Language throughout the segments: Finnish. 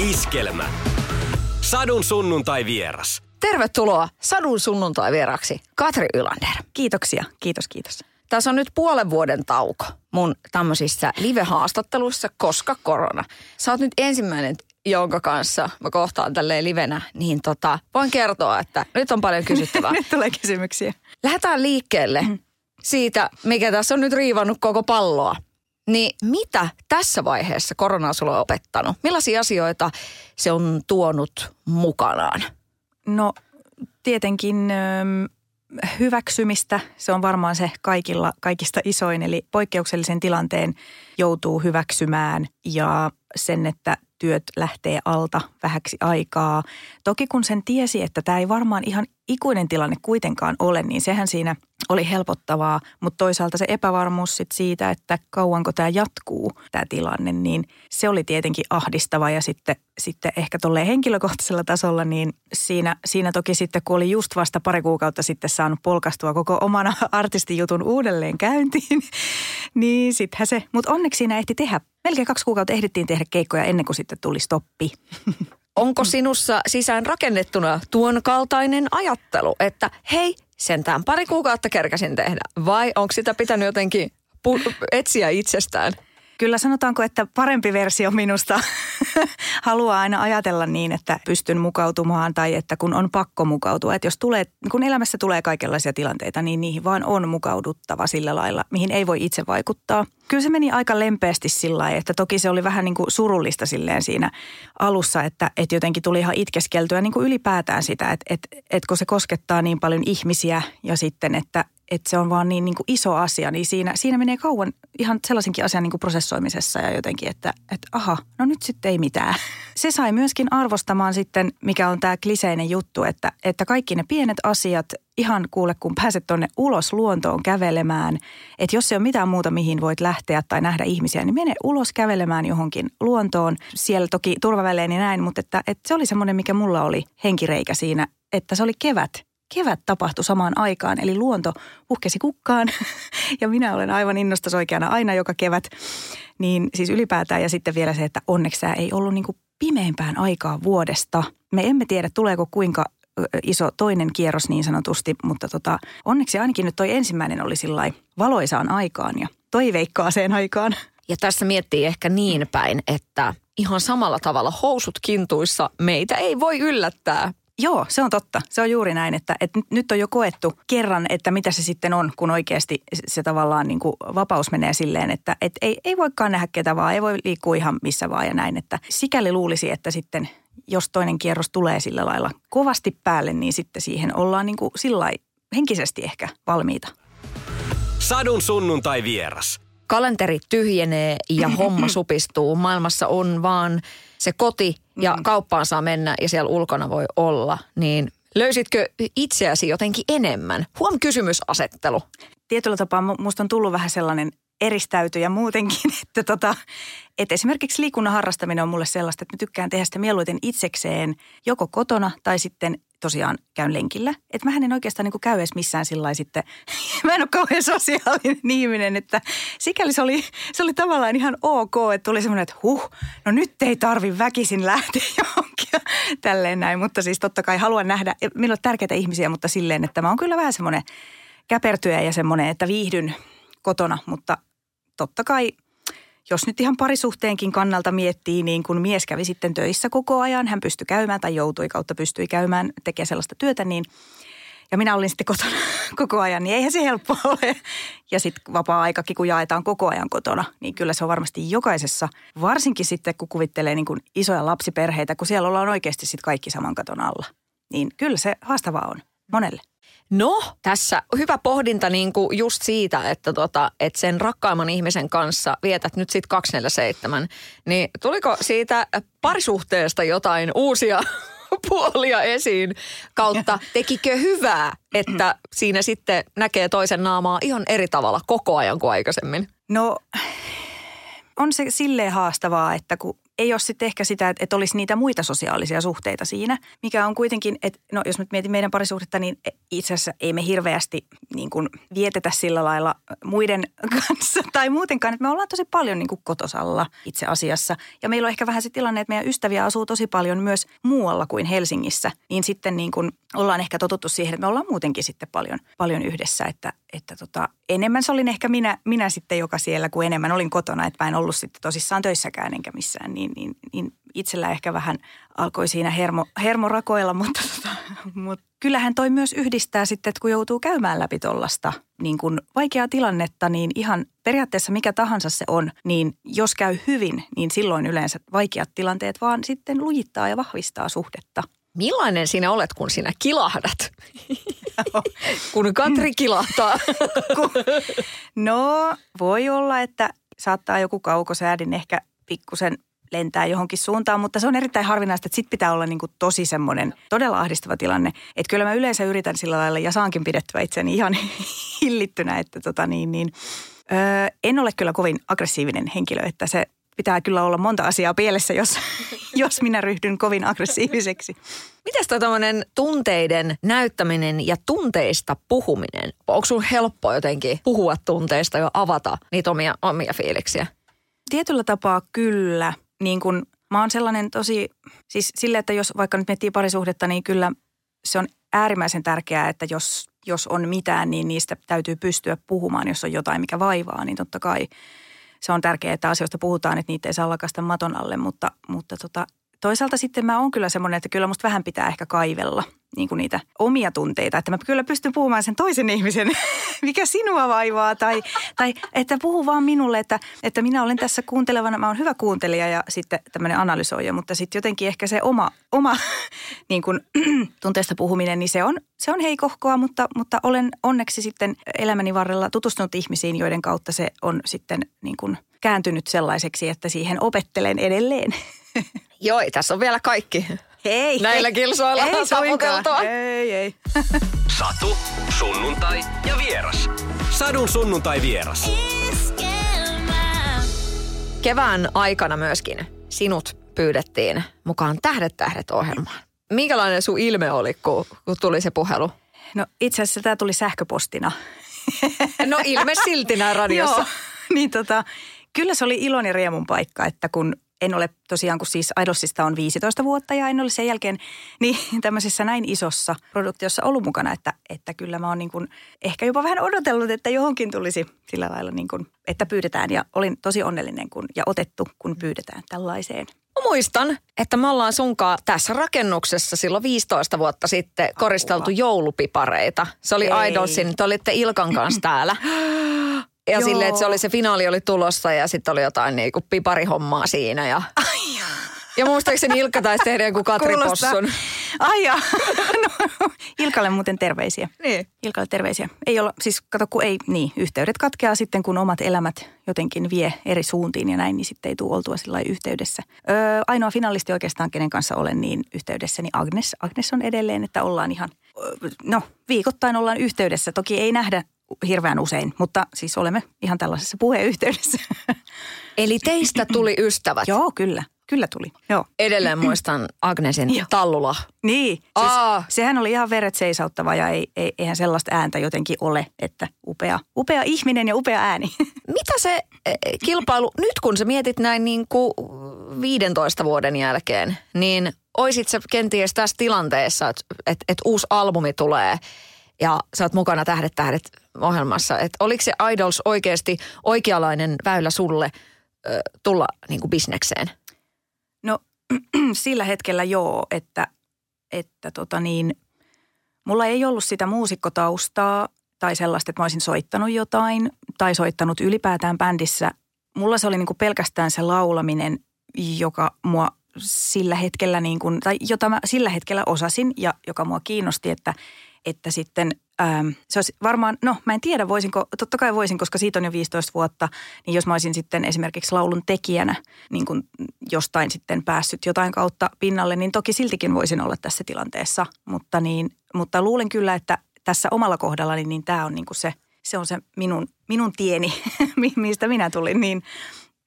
Iskelmä. Sadun sunnuntai vieras. Tervetuloa Sadun sunnuntai vieraksi Katri Ylander. Kiitoksia, kiitos, kiitos. Tässä on nyt puolen vuoden tauko mun tämmöisissä live-haastatteluissa, koska korona. Sä oot nyt ensimmäinen, jonka kanssa mä kohtaan tälleen livenä, niin tota, voin kertoa, että nyt on paljon kysyttävää. Nyt tulee kysymyksiä. Lähdetään liikkeelle siitä, mikä tässä on nyt riivannut koko palloa. Niin mitä tässä vaiheessa korona on opettanut? Millaisia asioita se on tuonut mukanaan? No tietenkin hyväksymistä, se on varmaan se kaikilla, kaikista isoin. Eli poikkeuksellisen tilanteen joutuu hyväksymään ja sen, että työt lähtee alta vähäksi aikaa. Toki kun sen tiesi, että tämä ei varmaan ihan ikuinen tilanne kuitenkaan ole, niin sehän siinä oli helpottavaa. Mutta toisaalta se epävarmuus sit siitä, että kauanko tämä jatkuu, tämä tilanne, niin se oli tietenkin ahdistava. Ja sitten, sitten ehkä tolleen henkilökohtaisella tasolla, niin siinä, siinä toki sitten, kun oli just vasta pari kuukautta sitten saanut polkastua koko omana artistijutun uudelleen käyntiin, niin sittenhän se, mutta onneksi siinä ehti tehdä melkein kaksi kuukautta ehdittiin tehdä keikkoja ennen kuin sitten tuli stoppi. Onko sinussa sisään rakennettuna tuon kaltainen ajattelu, että hei, sentään pari kuukautta kerkäsin tehdä, vai onko sitä pitänyt jotenkin pu- etsiä itsestään? Kyllä sanotaanko, että parempi versio minusta haluaa aina ajatella niin, että pystyn mukautumaan tai että kun on pakko mukautua. Että jos tulee, kun elämässä tulee kaikenlaisia tilanteita, niin niihin vaan on mukauduttava sillä lailla, mihin ei voi itse vaikuttaa. Kyllä se meni aika lempeästi sillä lailla, että toki se oli vähän niin kuin surullista silleen siinä alussa, että, että jotenkin tuli ihan itkeskeltyä niin kuin ylipäätään sitä, että, että, että kun se koskettaa niin paljon ihmisiä ja sitten, että, että se on vaan niin, niin kuin iso asia, niin siinä, siinä menee kauan ihan sellaisenkin asian niin kuin prosessoimisessa ja jotenkin, että, että aha, no nyt sitten ei mitään. Se sai myöskin arvostamaan sitten, mikä on tämä kliseinen juttu, että, että kaikki ne pienet asiat, ihan kuule, kun pääset tuonne ulos luontoon kävelemään, että jos ei ole mitään muuta, mihin voit lähteä tai nähdä ihmisiä, niin mene ulos kävelemään johonkin luontoon. Siellä toki turvaväleeni näin, mutta että, että se oli semmoinen, mikä mulla oli henkireikä siinä, että se oli kevät – kevät tapahtui samaan aikaan, eli luonto puhkesi kukkaan ja minä olen aivan innostas oikeana aina joka kevät. Niin siis ylipäätään ja sitten vielä se, että onneksi tämä ei ollut niin kuin pimeämpään aikaa vuodesta. Me emme tiedä, tuleeko kuinka iso toinen kierros niin sanotusti, mutta tota, onneksi ainakin nyt toi ensimmäinen oli sillä valoisaan aikaan ja toiveikkaaseen aikaan. Ja tässä miettii ehkä niin päin, että ihan samalla tavalla housut kintuissa meitä ei voi yllättää Joo, se on totta. Se on juuri näin, että, että nyt on jo koettu kerran, että mitä se sitten on, kun oikeasti se tavallaan niin kuin vapaus menee silleen, että, että ei, ei voikaan nähdä ketä vaan, ei voi liikkua ihan missä vaan ja näin. Että sikäli luulisi, että sitten jos toinen kierros tulee sillä lailla kovasti päälle, niin sitten siihen ollaan niin kuin sillä henkisesti ehkä valmiita. Sadun sunnuntai vieras. Kalenteri tyhjenee ja homma supistuu. Maailmassa on vaan se koti ja mm. kauppaan saa mennä ja siellä ulkona voi olla. Niin löysitkö itseäsi jotenkin enemmän? Huom kysymysasettelu. Tietyllä tapaa musta on tullut vähän sellainen eristäytyjä muutenkin, että, tota, että esimerkiksi liikunnan harrastaminen on mulle sellaista, että mä tykkään tehdä sitä mieluiten itsekseen joko kotona tai sitten tosiaan käyn lenkillä. Että mä en oikeastaan niin käy edes missään sillä sitten. mä en ole kauhean sosiaalinen ihminen, että sikäli se oli, se oli tavallaan ihan ok, että tuli semmoinen, että huh, no nyt ei tarvi väkisin lähteä johonkin tälleen näin. Mutta siis totta kai haluan nähdä, meillä on tärkeitä ihmisiä, mutta silleen, että mä oon kyllä vähän semmoinen käpertyä ja semmoinen, että viihdyn kotona, mutta totta kai – jos nyt ihan parisuhteenkin kannalta miettii, niin kun mies kävi sitten töissä koko ajan, hän pystyi käymään tai joutui kautta pystyi käymään, tekee sellaista työtä, niin ja minä olin sitten kotona koko ajan, niin eihän se helppoa ole. Ja sitten vapaa-aikakin, kun jaetaan koko ajan kotona, niin kyllä se on varmasti jokaisessa, varsinkin sitten kun kuvittelee niin kuin isoja lapsiperheitä, kun siellä ollaan oikeasti sitten kaikki saman katon alla. Niin kyllä se haastavaa on monelle. No, tässä hyvä pohdinta niin kuin just siitä, että, tota, että sen rakkaimman ihmisen kanssa vietät nyt sitten 247. Niin tuliko siitä parisuhteesta jotain uusia puolia esiin kautta? Tekikö hyvää, että siinä sitten näkee toisen naamaa ihan eri tavalla koko ajan kuin aikaisemmin? No, on se silleen haastavaa, että kun ei ole sitten ehkä sitä, että, että olisi niitä muita sosiaalisia suhteita siinä, mikä on kuitenkin, että no jos nyt mietin meidän parisuhdetta, niin itse asiassa ei me hirveästi niin kuin vietetä sillä lailla muiden kanssa tai muutenkaan, että me ollaan tosi paljon niin kuin kotosalla itse asiassa. Ja meillä on ehkä vähän se tilanne, että meidän ystäviä asuu tosi paljon myös muualla kuin Helsingissä, niin sitten niin kuin ollaan ehkä totuttu siihen, että me ollaan muutenkin sitten paljon, paljon yhdessä, että, että tota, enemmän se olin ehkä minä, minä sitten, joka siellä, kuin enemmän olin kotona, että mä en ollut sitten tosissaan töissäkään enkä missään, niin, niin, niin itsellä ehkä vähän alkoi siinä hermo, hermo rakoilla, mutta, tota, mutta kyllähän toi myös yhdistää sitten, että kun joutuu käymään läpi tuollaista niin kuin vaikeaa tilannetta, niin ihan periaatteessa mikä tahansa se on, niin jos käy hyvin, niin silloin yleensä vaikeat tilanteet vaan sitten lujittaa ja vahvistaa suhdetta. Millainen sinä olet, kun sinä kilahdat? kun Katri kilahtaa. no, voi olla, että saattaa joku kaukosäädin ehkä pikkusen lentää johonkin suuntaan, mutta se on erittäin harvinaista, että sit pitää olla niin kuin tosi semmoinen todella ahdistava tilanne. Että kyllä mä yleensä yritän sillä lailla ja saankin pidettyä itseni ihan hillittynä, että tota niin, niin öö, en ole kyllä kovin aggressiivinen henkilö, että se pitää kyllä olla monta asiaa pielessä, jos, jos minä ryhdyn kovin aggressiiviseksi. Mitäs toi tunteiden näyttäminen ja tunteista puhuminen? Onko sun helppo jotenkin puhua tunteista ja avata niitä omia, omia fiiliksiä? Tietyllä tapaa kyllä. Niin kun, mä oon sellainen tosi, siis sille, että jos vaikka nyt miettii parisuhdetta, niin kyllä se on äärimmäisen tärkeää, että jos, jos on mitään, niin niistä täytyy pystyä puhumaan. Jos on jotain, mikä vaivaa, niin totta kai – se on tärkeää, että asioista puhutaan, että niitä ei saa lakasta maton alle, mutta, mutta tota, toisaalta sitten mä oon kyllä semmoinen, että kyllä musta vähän pitää ehkä kaivella niin kuin niitä omia tunteita. Että mä kyllä pystyn puhumaan sen toisen ihmisen, mikä sinua vaivaa. Tai, tai että puhu vaan minulle, että, että minä olen tässä kuuntelevana. Mä oon hyvä kuuntelija ja sitten tämmöinen analysoija. Mutta sitten jotenkin ehkä se oma, oma niin kuin, tunteesta puhuminen, niin se on, se on heikohkoa. Mutta, mutta olen onneksi sitten elämäni varrella tutustunut ihmisiin, joiden kautta se on sitten niin kuin kääntynyt sellaiseksi, että siihen opettelen edelleen. Joo, tässä on vielä kaikki. Hei. Näillä kilsoilla ei suinkaan. Ei, ei. Satu, sunnuntai ja vieras. Sadun sunnuntai vieras. Kevään aikana myöskin sinut pyydettiin mukaan Tähdet tähdet ohjelmaan. Minkälainen sun ilme oli, kun, kun tuli se puhelu? No itse asiassa tämä tuli sähköpostina. No ilme silti näin radiossa. Joo, niin tota, kyllä se oli ilon ja riemun paikka, että kun en ole tosiaan, kun siis Idolsista on 15 vuotta ja en ole sen jälkeen niin tämmöisessä näin isossa produktiossa ollut mukana, että, että kyllä mä oon niin kuin ehkä jopa vähän odotellut, että johonkin tulisi sillä lailla niin kuin, että pyydetään ja olin tosi onnellinen kun, ja otettu, kun pyydetään tällaiseen. Mä muistan, että me ollaan sunkaan tässä rakennuksessa silloin 15 vuotta sitten koristeltu joulupipareita. Se oli Ei. Idolsin, te olitte Ilkan kanssa täällä. Ja silleen, että se oli se finaali oli tulossa ja sitten oli jotain niinku piparihommaa siinä. Ja, Ai ja muistaakseni Ilkka taisi tehdä joku Katri Kuulostaa. Possun. Ai ja. no, Ilkalle muuten terveisiä. Niin. Ilkalle terveisiä. Ei olla, siis kato kun ei, niin, yhteydet katkeaa sitten kun omat elämät jotenkin vie eri suuntiin ja näin, niin sitten ei tule oltua sillä yhteydessä. Öö, ainoa finalisti oikeastaan, kenen kanssa olen niin yhteydessä, niin Agnes. Agnes on edelleen, että ollaan ihan, no viikoittain ollaan yhteydessä. Toki ei nähdä hirveän usein, mutta siis olemme ihan tällaisessa puheyhteydessä. Eli teistä tuli ystävät? Joo, kyllä. Kyllä tuli, joo. Edelleen muistan Agnesin tallula. Niin, siis sehän oli ihan veret seisauttava ja ei, ei, eihän sellaista ääntä jotenkin ole, että upea, upea ihminen ja upea ääni. Mitä se e, kilpailu, nyt kun sä mietit näin niin kuin 15 vuoden jälkeen, niin oisit sä kenties tässä tilanteessa, että, että, että uusi albumi tulee ja sä oot mukana Tähdet tähdet ohjelmassa. Että oliko se Idols oikeasti oikeanlainen väylä sulle ö, tulla niin kuin bisnekseen? No sillä hetkellä joo, että, että tota niin, mulla ei ollut sitä muusikkotaustaa tai sellaista, että mä olisin soittanut jotain tai soittanut ylipäätään bändissä. Mulla se oli niin kuin pelkästään se laulaminen, joka mua sillä hetkellä niin kuin, tai jota mä sillä hetkellä osasin ja joka mua kiinnosti, että, että sitten ähm, se olisi varmaan, no mä en tiedä voisinko, totta kai voisin, koska siitä on jo 15 vuotta, niin jos mä olisin sitten esimerkiksi laulun tekijänä niin kuin jostain sitten päässyt jotain kautta pinnalle, niin toki siltikin voisin olla tässä tilanteessa. Mutta, niin, mutta luulen kyllä, että tässä omalla kohdallani niin tämä on niin kuin se, se on se minun, minun tieni, mistä minä tulin, niin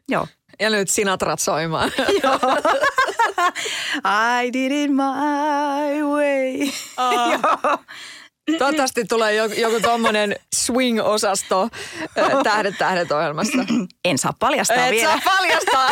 joo. Ja nyt Sinatrat soimaan. I did it my way. Joo. Toivottavasti tulee joku, joku tommonen swing-osasto äh, Tähdet tähdet ohjelmassa. En saa paljastaa Et vielä. saa paljastaa.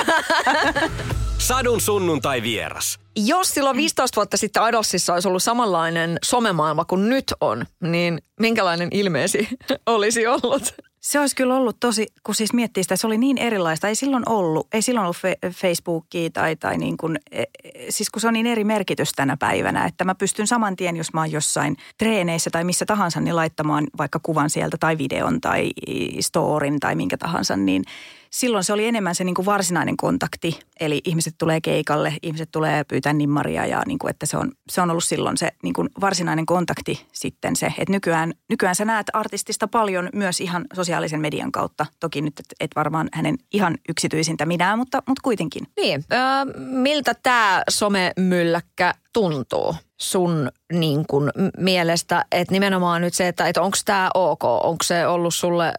Sadun sunnuntai vieras. Jos silloin 15 vuotta sitten Idolsissa olisi ollut samanlainen somemaailma kuin nyt on, niin minkälainen ilmeesi olisi ollut? Se olisi kyllä ollut tosi, kun siis miettii sitä, se oli niin erilaista. Ei silloin ollut, ei silloin ollut fe- Facebookia tai, tai niin kuin, e- e- siis kun se on niin eri merkitys tänä päivänä, että mä pystyn saman tien, jos mä oon jossain treeneissä tai missä tahansa, niin laittamaan vaikka kuvan sieltä tai videon tai storin tai minkä tahansa, niin silloin se oli enemmän se niin kuin varsinainen kontakti. Eli ihmiset tulee keikalle, ihmiset tulee pyytää nimmaria ja niin kuin, että se on, se on ollut silloin se niin kuin varsinainen kontakti sitten se. Että nykyään, nykyään sä näet artistista paljon myös ihan sosiaalisen median kautta. Toki nyt et, et varmaan hänen ihan yksityisintä minä, mutta, mutta kuitenkin. Niin, öö, miltä tämä somemylläkkä tuntuu sun niin kun, mielestä? Että nimenomaan nyt se, että, että onko tämä ok, onko se ollut sulle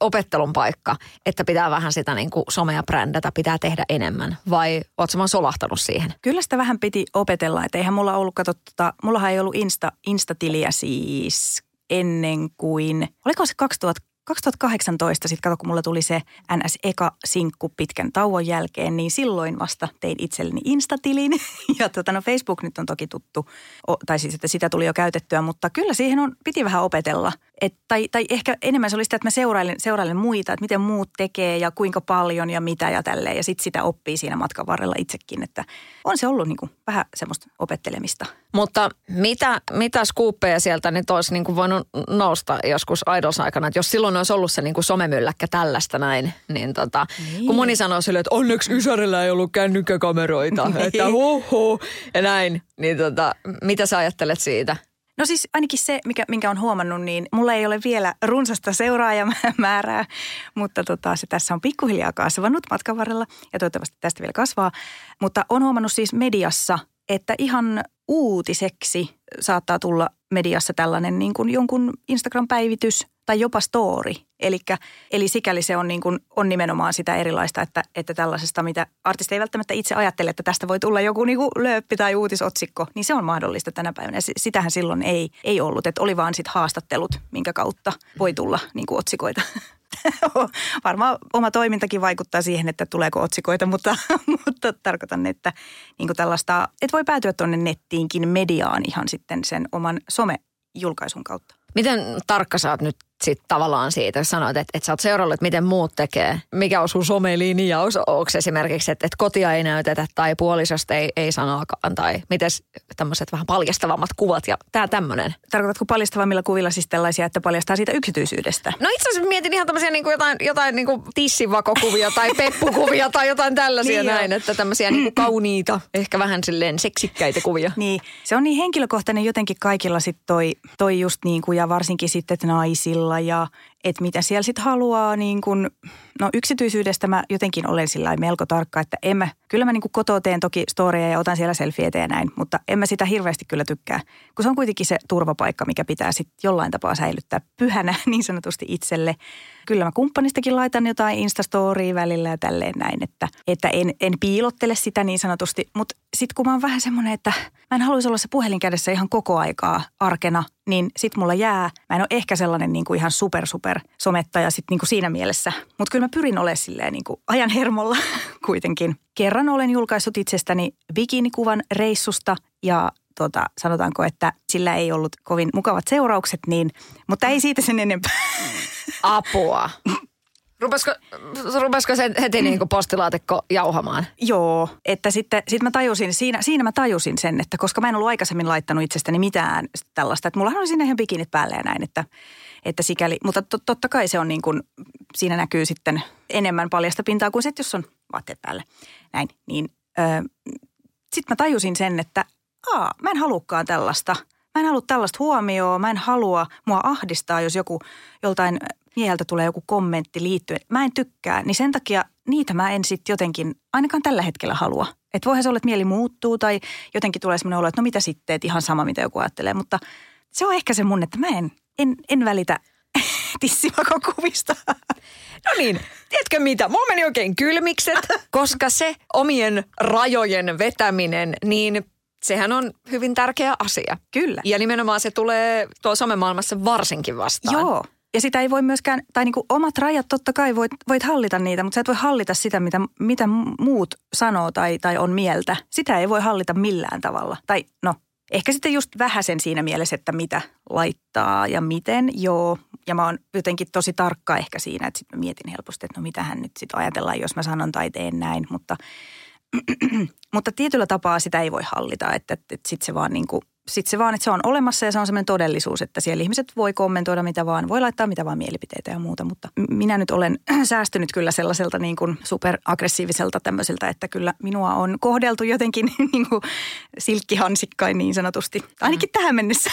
opettelun paikka, että pitää vähän sitä niin kuin somea brändätä, pitää tehdä enemmän? Vai ootko vaan solahtanut siihen? Kyllä sitä vähän piti opetella, että eihän mulla ollut, kato, tota, mullahan ei ollut Insta, Insta-tiliä siis ennen kuin, oliko se 2000, 2018 sitten kato, kun mulla tuli se NS-eka sinkku pitkän tauon jälkeen, niin silloin vasta tein itselleni Insta-tilin. Ja tota, no Facebook nyt on toki tuttu, o, tai siis että sitä tuli jo käytettyä, mutta kyllä siihen on, piti vähän opetella. Et, tai, tai ehkä enemmän se oli sitä, että mä seurailen, seurailen muita, että miten muut tekee ja kuinka paljon ja mitä ja tälleen. Ja sitten sitä oppii siinä matkan varrella itsekin, että on se ollut niin kuin vähän semmoista opettelemista. Mutta mitä, mitä skuuppeja sieltä nyt olisi niin kuin voinut nousta joskus Idols aikana? Että jos silloin olisi ollut se niin kuin somemylläkkä tällaista näin, niin, tota, niin. kun moni sanoo sille, että onneksi Ysärillä ei ollut kännykkäkameroita, Niin. että huhu ja näin, niin tota, mitä sä ajattelet siitä? No siis ainakin se, mikä, minkä on huomannut, niin mulla ei ole vielä runsasta seuraajamäärää, mutta tota, se tässä on pikkuhiljaa kasvanut matkan varrella ja toivottavasti tästä vielä kasvaa. Mutta on huomannut siis mediassa, että ihan uutiseksi saattaa tulla mediassa tällainen niin kuin jonkun Instagram-päivitys tai jopa story. Elikkä, eli sikäli se on, niin kuin, on nimenomaan sitä erilaista, että, että tällaisesta, mitä artisti ei välttämättä itse ajattele, että tästä voi tulla joku niin kuin lööppi tai uutisotsikko, niin se on mahdollista tänä päivänä. Sitähän silloin ei, ei ollut, että oli vaan sit haastattelut, minkä kautta voi tulla niin kuin otsikoita. Varmaan oma toimintakin vaikuttaa siihen, että tuleeko otsikoita, mutta, mutta tarkoitan, että niin kuin tällaista, että voi päätyä tuonne nettiinkin mediaan ihan sitten sen oman some-julkaisun kautta. Miten tarkka sä oot nyt sit tavallaan siitä, jos sanoit, että, että sä oot seurannut, että miten muut tekee? Mikä on sun somelinjaus? Onko esimerkiksi, että, että kotia ei näytetä tai puolisosta ei, ei sanoakaan tai miten tämmöiset vähän paljastavammat kuvat ja tää tämmöinen? Tarkoitatko paljastavammilla kuvilla siis tällaisia, että paljastaa siitä yksityisyydestä? No itse asiassa mietin ihan tämmöisiä niin kuin jotain, jotain niin kuin tissivakokuvia tai peppukuvia tai jotain tällaisia Niin näin, että tämmöisiä niin kuin kauniita, ehkä vähän silleen seksikkäitä kuvia. Niin, se on niin henkilökohtainen jotenkin kaikilla sitten toi, toi just niin kuin, ja varsinkin sitten naisilla ja että mitä siellä sitten haluaa niin kuin, no yksityisyydestä mä jotenkin olen sillä melko tarkka, että en mä, kyllä mä niin kotoa teen toki storia ja otan siellä selfieitä ja näin, mutta en mä sitä hirveästi kyllä tykkää, kun se on kuitenkin se turvapaikka, mikä pitää sitten jollain tapaa säilyttää pyhänä niin sanotusti itselle. Kyllä mä kumppanistakin laitan jotain Instastoriin välillä ja tälleen näin, että, että en, en piilottele sitä niin sanotusti. Mutta sitten kun mä oon vähän semmoinen, että mä en haluaisi olla se puhelin kädessä ihan koko aikaa arkena, niin sit mulla jää. Mä en ole ehkä sellainen niin kuin ihan super super somettaja sit niin kuin siinä mielessä. Mutta kyllä mä pyrin olemaan silleen niin kuin ajan hermolla kuitenkin. Kerran olen julkaissut itsestäni bikinikuvan reissusta ja tota, sanotaanko, että sillä ei ollut kovin mukavat seuraukset, niin, mutta ei siitä sen enempää. Apua. Rupesko, rupesko se heti niin kuin postilaatikko jauhamaan? Joo, että sitten sit mä tajusin, siinä, siinä mä tajusin sen, että koska mä en ollut aikaisemmin laittanut itsestäni mitään tällaista, että mullahan oli siinä ihan bikinit päälle ja näin, että, että sikäli, mutta to, totta kai se on niin kuin, siinä näkyy sitten enemmän paljasta pintaa kuin se, että jos on vaatteet päällä. Näin, niin sitten mä tajusin sen, että aa, mä en halukkaan tällaista. Mä en halua tällaista huomioon, mä en halua, mua ahdistaa, jos joku joltain mieheltä tulee joku kommentti liittyen. Mä en tykkää, niin sen takia niitä mä en sitten jotenkin ainakaan tällä hetkellä halua. Että voihan se olla, että mieli muuttuu tai jotenkin tulee semmoinen olo, että no mitä sitten, että ihan sama mitä joku ajattelee. Mutta se on ehkä se mun, että mä en, en, en välitä tissivakokuvista. No niin, tiedätkö mitä? Mulla meni oikein kylmikset, koska se omien rajojen vetäminen, niin sehän on hyvin tärkeä asia. Kyllä. Ja nimenomaan se tulee tuolla somemaailmassa varsinkin vastaan. Joo. Ja sitä ei voi myöskään, tai niin kuin omat rajat totta kai voit, voit hallita niitä, mutta sä et voi hallita sitä, mitä, mitä muut sanoo tai, tai on mieltä. Sitä ei voi hallita millään tavalla. Tai no, ehkä sitten just vähäsen siinä mielessä, että mitä laittaa ja miten, joo. Ja mä oon jotenkin tosi tarkka ehkä siinä, että sitten mietin helposti, että no mitähän nyt sitten ajatellaan, jos mä sanon tai teen näin. Mutta, mutta tietyllä tapaa sitä ei voi hallita, että, että, että sitten se vaan niin kuin sitten se vaan, että se on olemassa ja se on semmoinen todellisuus, että siellä ihmiset voi kommentoida mitä vaan, voi laittaa mitä vaan mielipiteitä ja muuta, mutta minä nyt olen säästynyt kyllä sellaiselta niin kuin superaggressiiviselta tämmöiseltä, että kyllä minua on kohdeltu jotenkin niin kuin silkkihansikkain niin sanotusti, ainakin mm. tähän mennessä.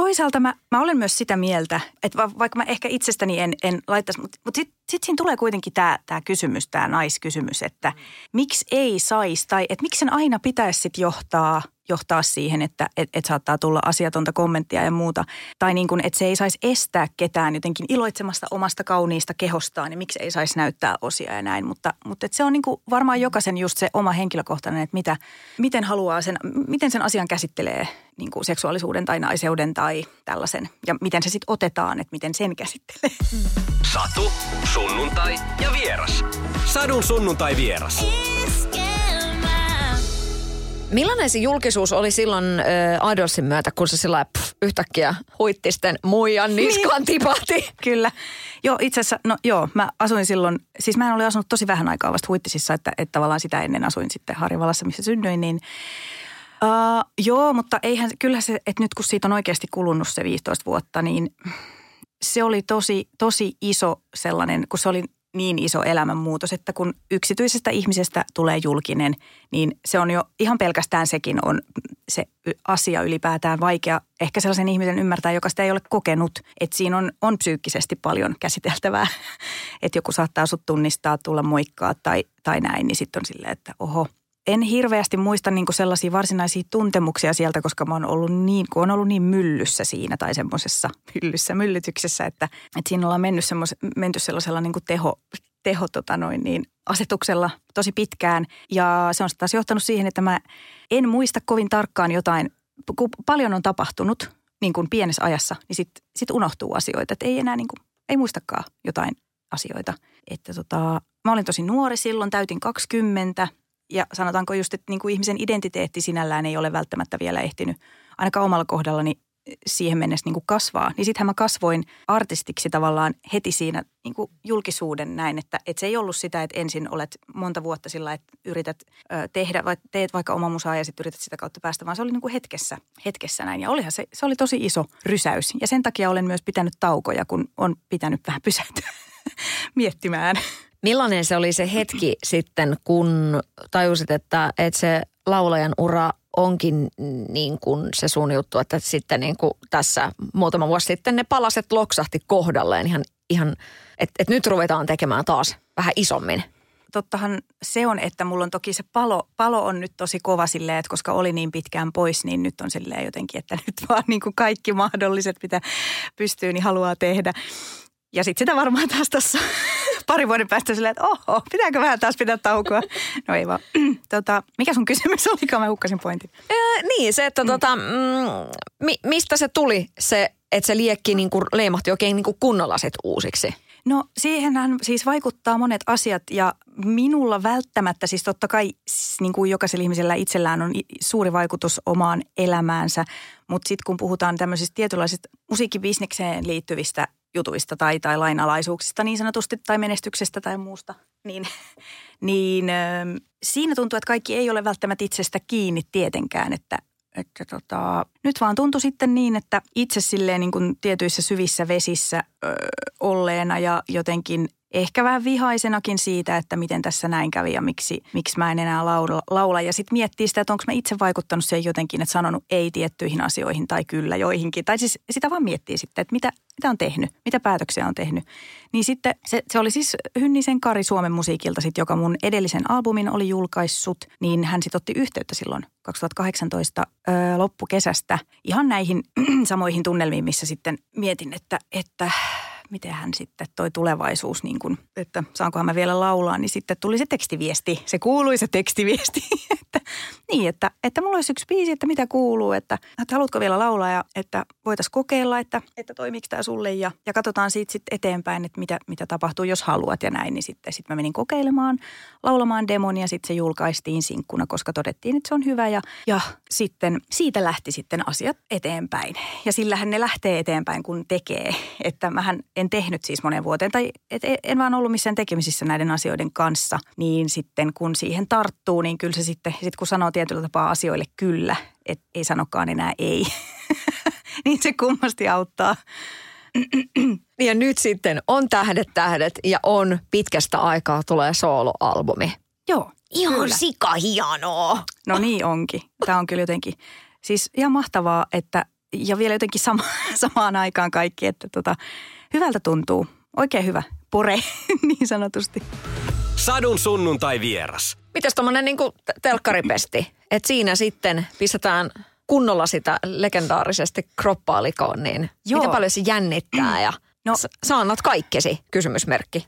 Toisaalta mä, mä olen myös sitä mieltä, että va, vaikka mä ehkä itsestäni en, en laittaisi, mutta, mutta sitten sit siinä tulee kuitenkin tämä, tämä kysymys, tämä naiskysymys, että miksi ei saisi tai että miksi sen aina pitäisi sitten johtaa – johtaa siihen, että et, et saattaa tulla asiatonta kommenttia ja muuta. Tai niin kuin, että se ei saisi estää ketään jotenkin iloitsemasta omasta kauniista kehostaan, niin miksi ei saisi näyttää osia ja näin. Mutta, mutta että se on niin kuin varmaan jokaisen just se oma henkilökohtainen, että mitä, miten haluaa sen, miten sen asian käsittelee niin kuin seksuaalisuuden tai naiseuden tai tällaisen. Ja miten se sitten otetaan, että miten sen käsittelee. Satu, sunnuntai ja vieras. Sadun sunnuntai vieras. Millainen se julkisuus oli silloin äh, Adolfsin myötä, kun se sillä pff, yhtäkkiä huittisten muijan niskaan niin. tipahti? Kyllä. Joo, itse asiassa, no joo, mä asuin silloin, siis mä olin asunut tosi vähän aikaa vasta huittisissa, että, että tavallaan sitä ennen asuin sitten Harjavalassa, missä synnyin, niin Uh, joo, mutta eihän, kyllä se, että nyt kun siitä on oikeasti kulunut se 15 vuotta, niin se oli tosi, tosi iso sellainen, kun se oli niin iso elämänmuutos, että kun yksityisestä ihmisestä tulee julkinen, niin se on jo ihan pelkästään sekin on se asia ylipäätään vaikea ehkä sellaisen ihmisen ymmärtää, joka sitä ei ole kokenut. Että siinä on, on psyykkisesti paljon käsiteltävää, että joku saattaa sut tunnistaa, tulla moikkaa tai, tai näin, niin sitten on silleen, että oho – en hirveästi muista niin sellaisia varsinaisia tuntemuksia sieltä, koska mä oon ollut niin, kun on ollut niin myllyssä siinä tai semmoisessa myllyssä, myllytyksessä, että, että siinä ollaan mennyt semmos, menty sellaisella niin teho, teho tota noin, niin asetuksella tosi pitkään. Ja se on taas johtanut siihen, että mä en muista kovin tarkkaan jotain, kun paljon on tapahtunut niin kuin pienessä ajassa, niin sitten sit unohtuu asioita. Että ei enää niin kuin, ei muistakaan jotain asioita. Että tota, mä olin tosi nuori silloin, täytin 20 – ja sanotaanko just, että niin kuin ihmisen identiteetti sinällään ei ole välttämättä vielä ehtinyt ainakaan omalla kohdallani siihen mennessä niin kuin kasvaa. Niin sittenhän mä kasvoin artistiksi tavallaan heti siinä niin kuin julkisuuden näin, että, että se ei ollut sitä, että ensin olet monta vuotta sillä, että yrität ö, tehdä, vai teet vaikka oma musaa ja sitten yrität sitä kautta päästä, vaan se oli niin kuin hetkessä, hetkessä näin. Ja olihan se, se oli tosi iso rysäys. Ja sen takia olen myös pitänyt taukoja, kun on pitänyt vähän pysähtyä miettimään. Millainen se oli se hetki sitten, kun tajusit, että, että se laulajan ura onkin niin kuin se sun juttu, että sitten niin kuin tässä muutama vuosi sitten ne palaset loksahti kohdalleen ihan, ihan että, että nyt ruvetaan tekemään taas vähän isommin tottahan se on, että mulla on toki se palo, palo on nyt tosi kova silleen, että koska oli niin pitkään pois, niin nyt on silleen jotenkin, että nyt vaan niin kuin kaikki mahdolliset, mitä pystyy, niin haluaa tehdä. Ja sitten sitä varmaan taas tuossa pari vuoden päästä silleen, että oho, pitääkö vähän taas pitää taukoa? No ei vaan. tota, mikä sun kysymys oli, mä hukkasin pointin? Öö, niin, se, että mm. tota, mm, mi, mistä se tuli se, että se liekki niin kuin leimahti oikein niin kuin kunnolla sit uusiksi? No siihenhän siis vaikuttaa monet asiat ja minulla välttämättä, siis totta kai niin kuin jokaisella ihmisellä itsellään on suuri vaikutus omaan elämäänsä, mutta sitten kun puhutaan tämmöisistä tietynlaisista musiikkibisnekseen liittyvistä jutuista tai, tai lainalaisuuksista niin sanotusti tai menestyksestä tai muusta, niin, niin äh, siinä tuntuu, että kaikki ei ole välttämättä itsestä kiinni tietenkään, että, että tota, nyt vaan tuntui sitten niin, että itse silleen niin kuin tietyissä syvissä vesissä ö, olleena ja jotenkin ehkä vähän vihaisenakin siitä, että miten tässä näin kävi ja miksi, miksi mä en enää laula. laula. Ja sitten miettii sitä, että onko mä itse vaikuttanut siihen jotenkin, että sanonut ei tiettyihin asioihin tai kyllä joihinkin. Tai siis sitä vaan miettii sitten, että mitä, mitä on tehnyt, mitä päätöksiä on tehnyt. Niin sitten se, se oli siis Hynnisen Kari Suomen musiikilta, sit, joka mun edellisen albumin oli julkaissut, niin hän sitten otti yhteyttä silloin 2018 ö, loppukesästä ihan näihin samoihin tunnelmiin, missä sitten mietin, että, että miten hän sitten toi tulevaisuus, niin kuin, että saankohan mä vielä laulaa, niin sitten tuli se tekstiviesti, se kuuluisa tekstiviesti, että niin, että, että mulla olisi yksi biisi, että mitä kuuluu, että, että haluatko vielä laulaa ja että voitaisiin kokeilla, että, että toimiiko tämä sulle ja, ja katsotaan siitä sitten eteenpäin, että mitä, mitä tapahtuu, jos haluat ja näin, niin sitten sit mä menin kokeilemaan, laulamaan demon ja sitten se julkaistiin sinkkuna, koska todettiin, että se on hyvä ja, ja sitten siitä lähti sitten asiat eteenpäin. Ja sillähän ne lähtee eteenpäin, kun tekee, että mähän en tehnyt siis moneen vuoteen tai et, en vaan ollut missään tekemisissä näiden asioiden kanssa, niin sitten kun siihen tarttuu, niin kyllä se sitten, sit kun sanoo tietyllä tapaa asioille kyllä, että ei sanokaan enää ei, niin se kummasti auttaa. Ja nyt sitten on Tähdet tähdet ja on pitkästä aikaa tulee sooloalbumi. Joo, Ihan kyllä. sika hienoa. No niin onkin. Tämä on kyllä jotenkin, siis ihan mahtavaa, että ja vielä jotenkin sama, samaan aikaan kaikki, että tota, hyvältä tuntuu. Oikein hyvä pore niin sanotusti. Sadun sunnuntai vieras. Mitäs tuommoinen niin telkkaripesti, että siinä sitten pistetään kunnolla sitä legendaarisesti kroppaa likoon, niin Joo. miten paljon se jännittää ja no, sä annat kaikkesi, kysymysmerkki.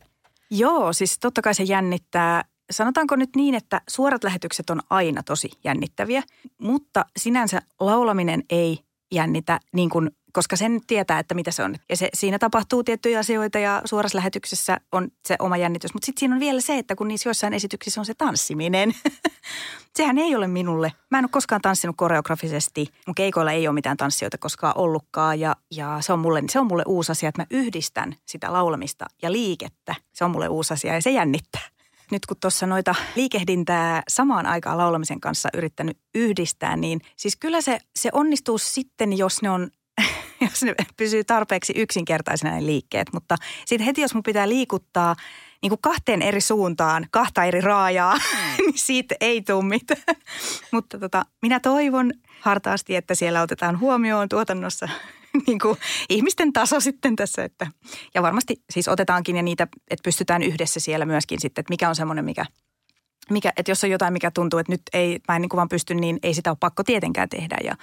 Joo, siis totta kai se jännittää. Sanotaanko nyt niin, että suorat lähetykset on aina tosi jännittäviä, mutta sinänsä laulaminen ei jännitä niin kuin koska sen tietää, että mitä se on. Ja se, siinä tapahtuu tiettyjä asioita ja suorassa lähetyksessä on se oma jännitys. Mutta sitten siinä on vielä se, että kun niissä joissain esityksissä on se tanssiminen. Sehän ei ole minulle. Mä en ole koskaan tanssinut koreografisesti. Mun keikoilla ei ole mitään tanssijoita koskaan ollutkaan ja, ja se, on mulle, se on mulle uusi asia, että mä yhdistän sitä laulamista ja liikettä. Se on mulle uusi asia ja se jännittää nyt kun tuossa noita liikehdintää samaan aikaan laulamisen kanssa yrittänyt yhdistää, niin siis kyllä se, se onnistuu sitten, jos ne on jos ne pysyy tarpeeksi yksinkertaisena ne liikkeet. Mutta sitten heti, jos mun pitää liikuttaa niin kuin kahteen eri suuntaan, kahta eri raajaa, mm. niin siitä ei tule mitään. Mutta tota, minä toivon hartaasti, että siellä otetaan huomioon tuotannossa niin kuin ihmisten taso sitten tässä. Että, ja varmasti siis otetaankin ja niitä, että pystytään yhdessä siellä myöskin sitten, että mikä on semmoinen, mikä mikä, että jos on jotain, mikä tuntuu, että nyt ei, mä en niin kuin vaan pysty, niin ei sitä ole pakko tietenkään tehdä. Ja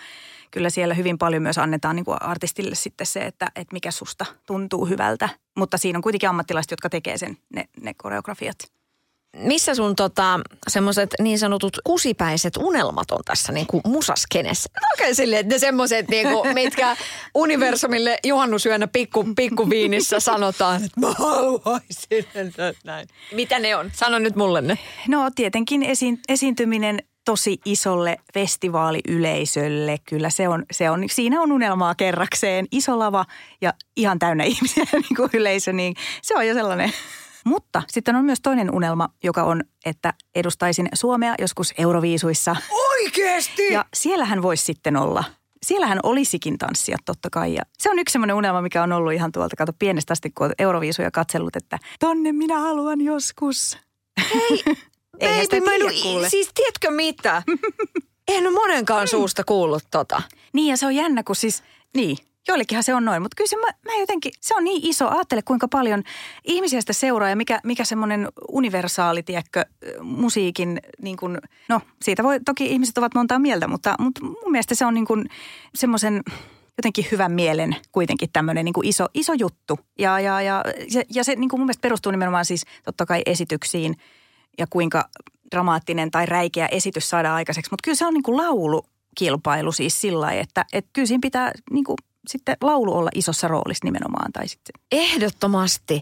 kyllä siellä hyvin paljon myös annetaan niin kuin artistille sitten se, että, että mikä susta tuntuu hyvältä. Mutta siinä on kuitenkin ammattilaiset, jotka tekee sen, ne, ne koreografiat. Missä sun tota, semmoiset niin sanotut kusipäiset unelmat on tässä niin kuin musaskenessä? Oikein silleen, että ne semmoiset, niin kuin, mitkä universumille juhannusyönä pikku, pikkuviinissä sanotaan, että mä haluaisin näin. Mitä ne on? Sano nyt mulle ne. No tietenkin esi- esiintyminen tosi isolle festivaaliyleisölle. Kyllä se on, se on, siinä on unelmaa kerrakseen. Iso lava ja ihan täynnä ihmisiä niin kuin yleisö, niin se on jo sellainen. Mutta sitten on myös toinen unelma, joka on, että edustaisin Suomea joskus Euroviisuissa. Oikeesti? Ja siellähän voisi sitten olla siellähän olisikin tanssia totta kai. Ja se on yksi semmoinen unelma, mikä on ollut ihan tuolta, kato pienestä asti, kun Euroviisuja katsellut, että tonne minä haluan joskus. Hei, Eihän Baby, mä en, siis tiedätkö mitä? en ole monenkaan mm. suusta kuullut tota. Niin ja se on jännä, kun siis, niin, joillekinhan se on noin, mutta kyllä se, mä, mä jotenkin, se on niin iso. Ajattele, kuinka paljon ihmisiä sitä seuraa ja mikä, mikä semmoinen universaali, tiedätkö, musiikin, niin kuin, no siitä voi, toki ihmiset ovat montaa mieltä, mutta, mutta mun mielestä se on niin kuin semmoisen jotenkin hyvän mielen kuitenkin tämmöinen niin kuin iso, iso juttu. Ja, ja, ja, ja, ja se niin kuin mun mielestä perustuu nimenomaan siis totta kai esityksiin – ja kuinka dramaattinen tai räikeä esitys saadaan aikaiseksi. Mutta kyllä se on niin kuin laulukilpailu siis sillä lailla, että, että kyllä siinä pitää niin kuin sitten laulu olla isossa roolissa nimenomaan. Tai sitten. Ehdottomasti.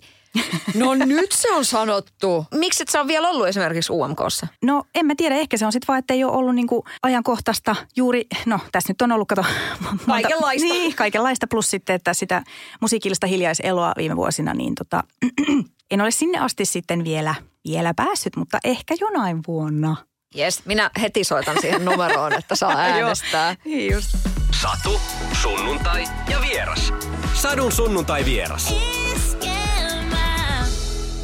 No nyt se on sanottu. Miksi et sä on vielä ollut esimerkiksi UMKssa? No en mä tiedä, ehkä se on sitten vaan, että ei ole ollut niinku ajankohtaista juuri, no tässä nyt on ollut, kato. Monta, kaikenlaista. Niin, kaikenlaista plus sitten, että sitä musiikillista hiljaiseloa viime vuosina, niin tota, en ole sinne asti sitten vielä vielä päässyt, mutta ehkä jonain vuonna. Jes, minä heti soitan siihen numeroon, että saa äänestää. niin just. Satu, sunnuntai ja vieras. Sadun sunnuntai vieras.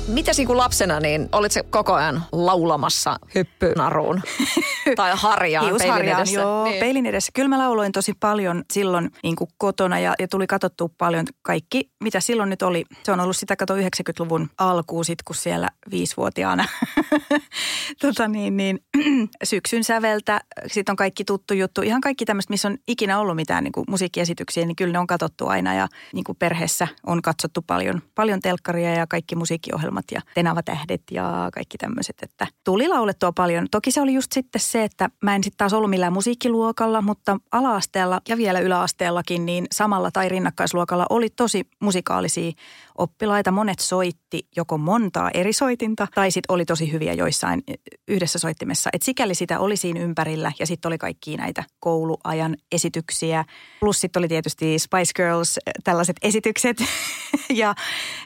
Mitä niin lapsena, niin olitko koko ajan laulamassa hyppynaruun? tai harjaan peilin edessä? joo, Niin. peilin edessä. Kyllä mä lauloin tosi paljon silloin niin kuin kotona ja, ja tuli katsottua paljon kaikki, mitä silloin nyt oli. Se on ollut sitä kato 90-luvun alkuun sit, kun siellä viisivuotiaana tota niin, niin, syksyn säveltä. Sitten on kaikki tuttu juttu. Ihan kaikki tämmöistä, missä on ikinä ollut mitään niin kuin musiikkiesityksiä, niin kyllä ne on katsottu aina. Ja niin kuin perheessä on katsottu paljon, paljon telkkaria ja kaikki musiikkiohjelmat ja Tenava-tähdet ja kaikki tämmöiset. Että tuli laulettua paljon. Toki se oli just sitten se, että mä en sitten taas ollut millään musiikkiluokalla, mutta ala-asteella ja vielä yläasteellakin, niin samalla tai rinnakkaisluokalla oli tosi musikaalisia oppilaita. Monet soitti joko montaa eri soitinta tai sitten oli tosi hyviä joissain yhdessä soittimessa. Et sikäli sitä oli siinä ympärillä ja sitten oli kaikki näitä kouluajan esityksiä. Plus sitten oli tietysti Spice Girls, tällaiset esitykset. ja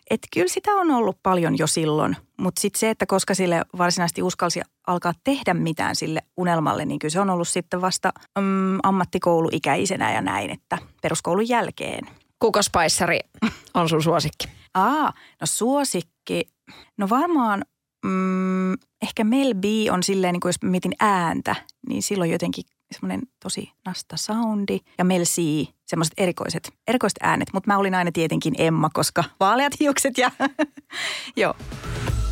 et kyllä sitä on ollut paljon jo silloin. Mutta sitten se, että koska sille varsinaisesti uskalsi alkaa tehdä mitään sille unelmalle, niin kyllä se on ollut sitten vasta mm, ammattikouluikäisenä ja näin, että peruskoulun jälkeen. Kuka Spiceri on sun suosikki? Aa, no suosikki. No varmaan mm, ehkä Mel B on silleen, niin kuin jos mietin ääntä, niin silloin jotenkin semmoinen tosi nasta soundi. Ja Mel C, semmoiset erikoiset, erikoiset äänet. Mutta mä olin aina tietenkin Emma, koska vaaleat hiukset ja joo.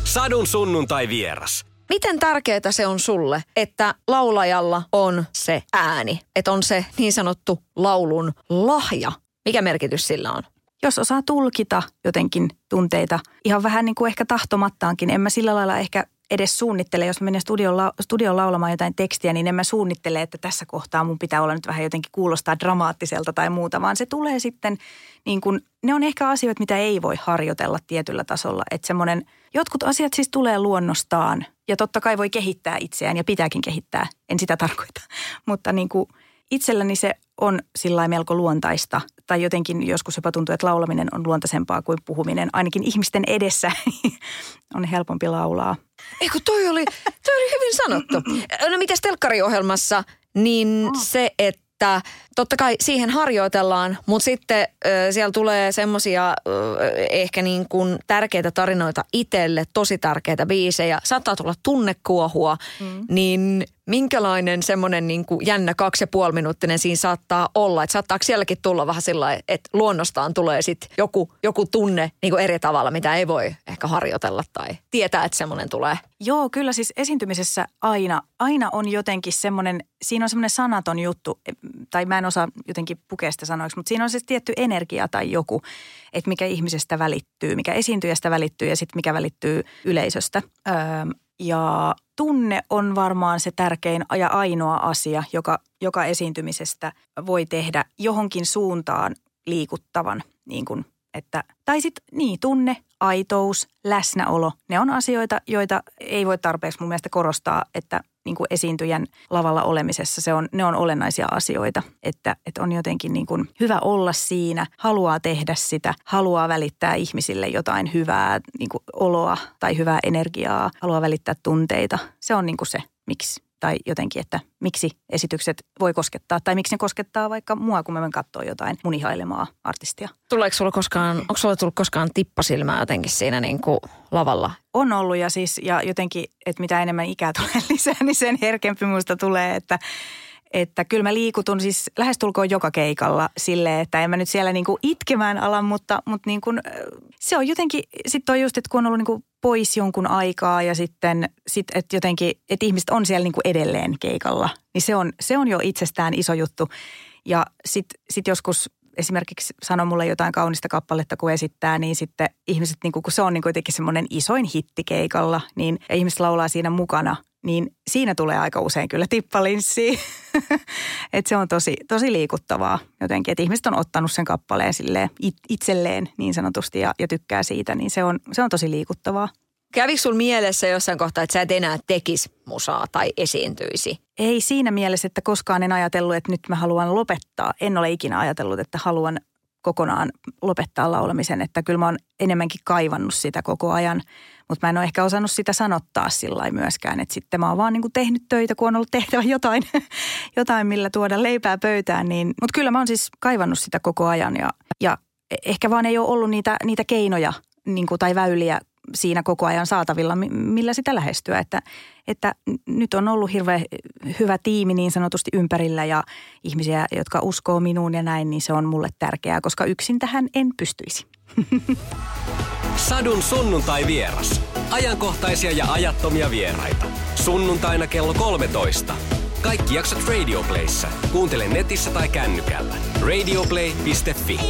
Sadun sunnuntai vieras. Miten tärkeää se on sulle, että laulajalla on se ääni, että on se niin sanottu laulun lahja? Mikä merkitys sillä on? jos osaa tulkita jotenkin tunteita, ihan vähän niin kuin ehkä tahtomattaankin. En mä sillä lailla ehkä edes suunnittele, jos mä menen studioon, lau- studioon laulamaan jotain tekstiä, niin en mä suunnittele, että tässä kohtaa mun pitää olla nyt vähän jotenkin kuulostaa dramaattiselta tai muuta, vaan se tulee sitten niin kuin, ne on ehkä asioita, mitä ei voi harjoitella tietyllä tasolla. Että semmoinen, jotkut asiat siis tulee luonnostaan ja totta kai voi kehittää itseään ja pitääkin kehittää, en sitä tarkoita. Mutta niin kuin itselläni se on sillä melko luontaista. Tai jotenkin joskus jopa tuntuu, että laulaminen on luontaisempaa kuin puhuminen. Ainakin ihmisten edessä on helpompi laulaa. Eikö toi oli, toi oli hyvin sanottu. No mitäs telkkariohjelmassa, niin se, että totta kai siihen harjoitellaan, mutta sitten ö, siellä tulee semmoisia ehkä niin kuin tärkeitä tarinoita itselle, tosi tärkeitä biisejä. Saattaa tulla tunnekuohua, mm. niin minkälainen semmoinen niin kuin jännä kaksi ja puoli minuuttinen siinä saattaa olla? Että saattaako sielläkin tulla vähän sillä että luonnostaan tulee sitten joku, joku tunne niin kuin eri tavalla, mitä ei voi ehkä harjoitella tai tietää, että semmoinen tulee? Joo, kyllä siis esiintymisessä aina, aina on jotenkin semmoinen, siinä on semmoinen sanaton juttu, tai mä en osaa jotenkin pukea sitä sanoiksi, mutta siinä on se tietty energia tai joku, että mikä ihmisestä välittyy, mikä esiintyjästä välittyy ja sitten mikä välittyy yleisöstä. Öö, ja tunne on varmaan se tärkein ja ainoa asia, joka, joka esiintymisestä voi tehdä johonkin suuntaan liikuttavan, niin kuin, että, tai sitten niin, tunne, aitous, läsnäolo, ne on asioita, joita ei voi tarpeeksi mun mielestä korostaa, että niin kuin esiintyjän lavalla olemisessa se on, ne on olennaisia asioita, että, että on jotenkin niin kuin hyvä olla siinä, haluaa tehdä sitä, haluaa välittää ihmisille jotain hyvää niin kuin oloa tai hyvää energiaa, haluaa välittää tunteita. Se on niin kuin se, miksi tai jotenkin, että miksi esitykset voi koskettaa tai miksi ne koskettaa vaikka mua, kun mä menen katsoa jotain mun ihailemaa artistia. Tuleeko sulla koskaan, onko sulla tullut koskaan tippasilmää jotenkin siinä niin kuin lavalla? On ollut ja siis ja jotenkin, että mitä enemmän ikää tulee lisää, niin sen herkempi musta tulee, että että kyllä mä liikutun siis lähestulkoon joka keikalla silleen, että en mä nyt siellä niinku itkemään ala, mutta, mutta niin kuin, se on jotenkin, sitten on just, että kun on ollut niinku pois jonkun aikaa ja sitten, sit, että jotenkin, että ihmiset on siellä niinku edelleen keikalla, niin se on, se on jo itsestään iso juttu. Ja sitten sit joskus esimerkiksi sanoo mulle jotain kaunista kappaletta, kun esittää, niin sitten ihmiset, niin kun se on niin kuitenkin semmoinen isoin hitti keikalla, niin ihmiset laulaa siinä mukana, niin siinä tulee aika usein kyllä tippalinssi. että se on tosi, tosi liikuttavaa jotenkin, että ihmiset on ottanut sen kappaleen silleen itselleen niin sanotusti ja, ja tykkää siitä, niin se on, se on tosi liikuttavaa. Kävikö sul mielessä jossain kohtaa, että sä et enää tekisi musaa tai esiintyisi? Ei siinä mielessä, että koskaan en ajatellut, että nyt mä haluan lopettaa. En ole ikinä ajatellut, että haluan kokonaan lopettaa laulamisen. Että kyllä mä oon enemmänkin kaivannut sitä koko ajan. Mutta mä en ole ehkä osannut sitä sanottaa sillä myöskään. Että sitten mä oon vaan niinku tehnyt töitä, kun on ollut tehtävä jotain, jotain millä tuoda leipää pöytään. Niin, mutta kyllä mä oon siis kaivannut sitä koko ajan. Ja, ja ehkä vaan ei ole ollut niitä, niitä keinoja niin kuin, tai väyliä siinä koko ajan saatavilla, millä sitä lähestyä. Että, että nyt on ollut hirveän hyvä tiimi niin sanotusti ympärillä ja ihmisiä, jotka uskoo minuun ja näin, niin se on mulle tärkeää, koska yksin tähän en pystyisi. Sadun sunnuntai vieras. Ajankohtaisia ja ajattomia vieraita. Sunnuntaina kello 13. Kaikki jaksot Radioplayssa. Kuuntele netissä tai kännykällä. Radioplay.fi.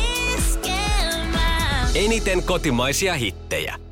Eniten kotimaisia hittejä.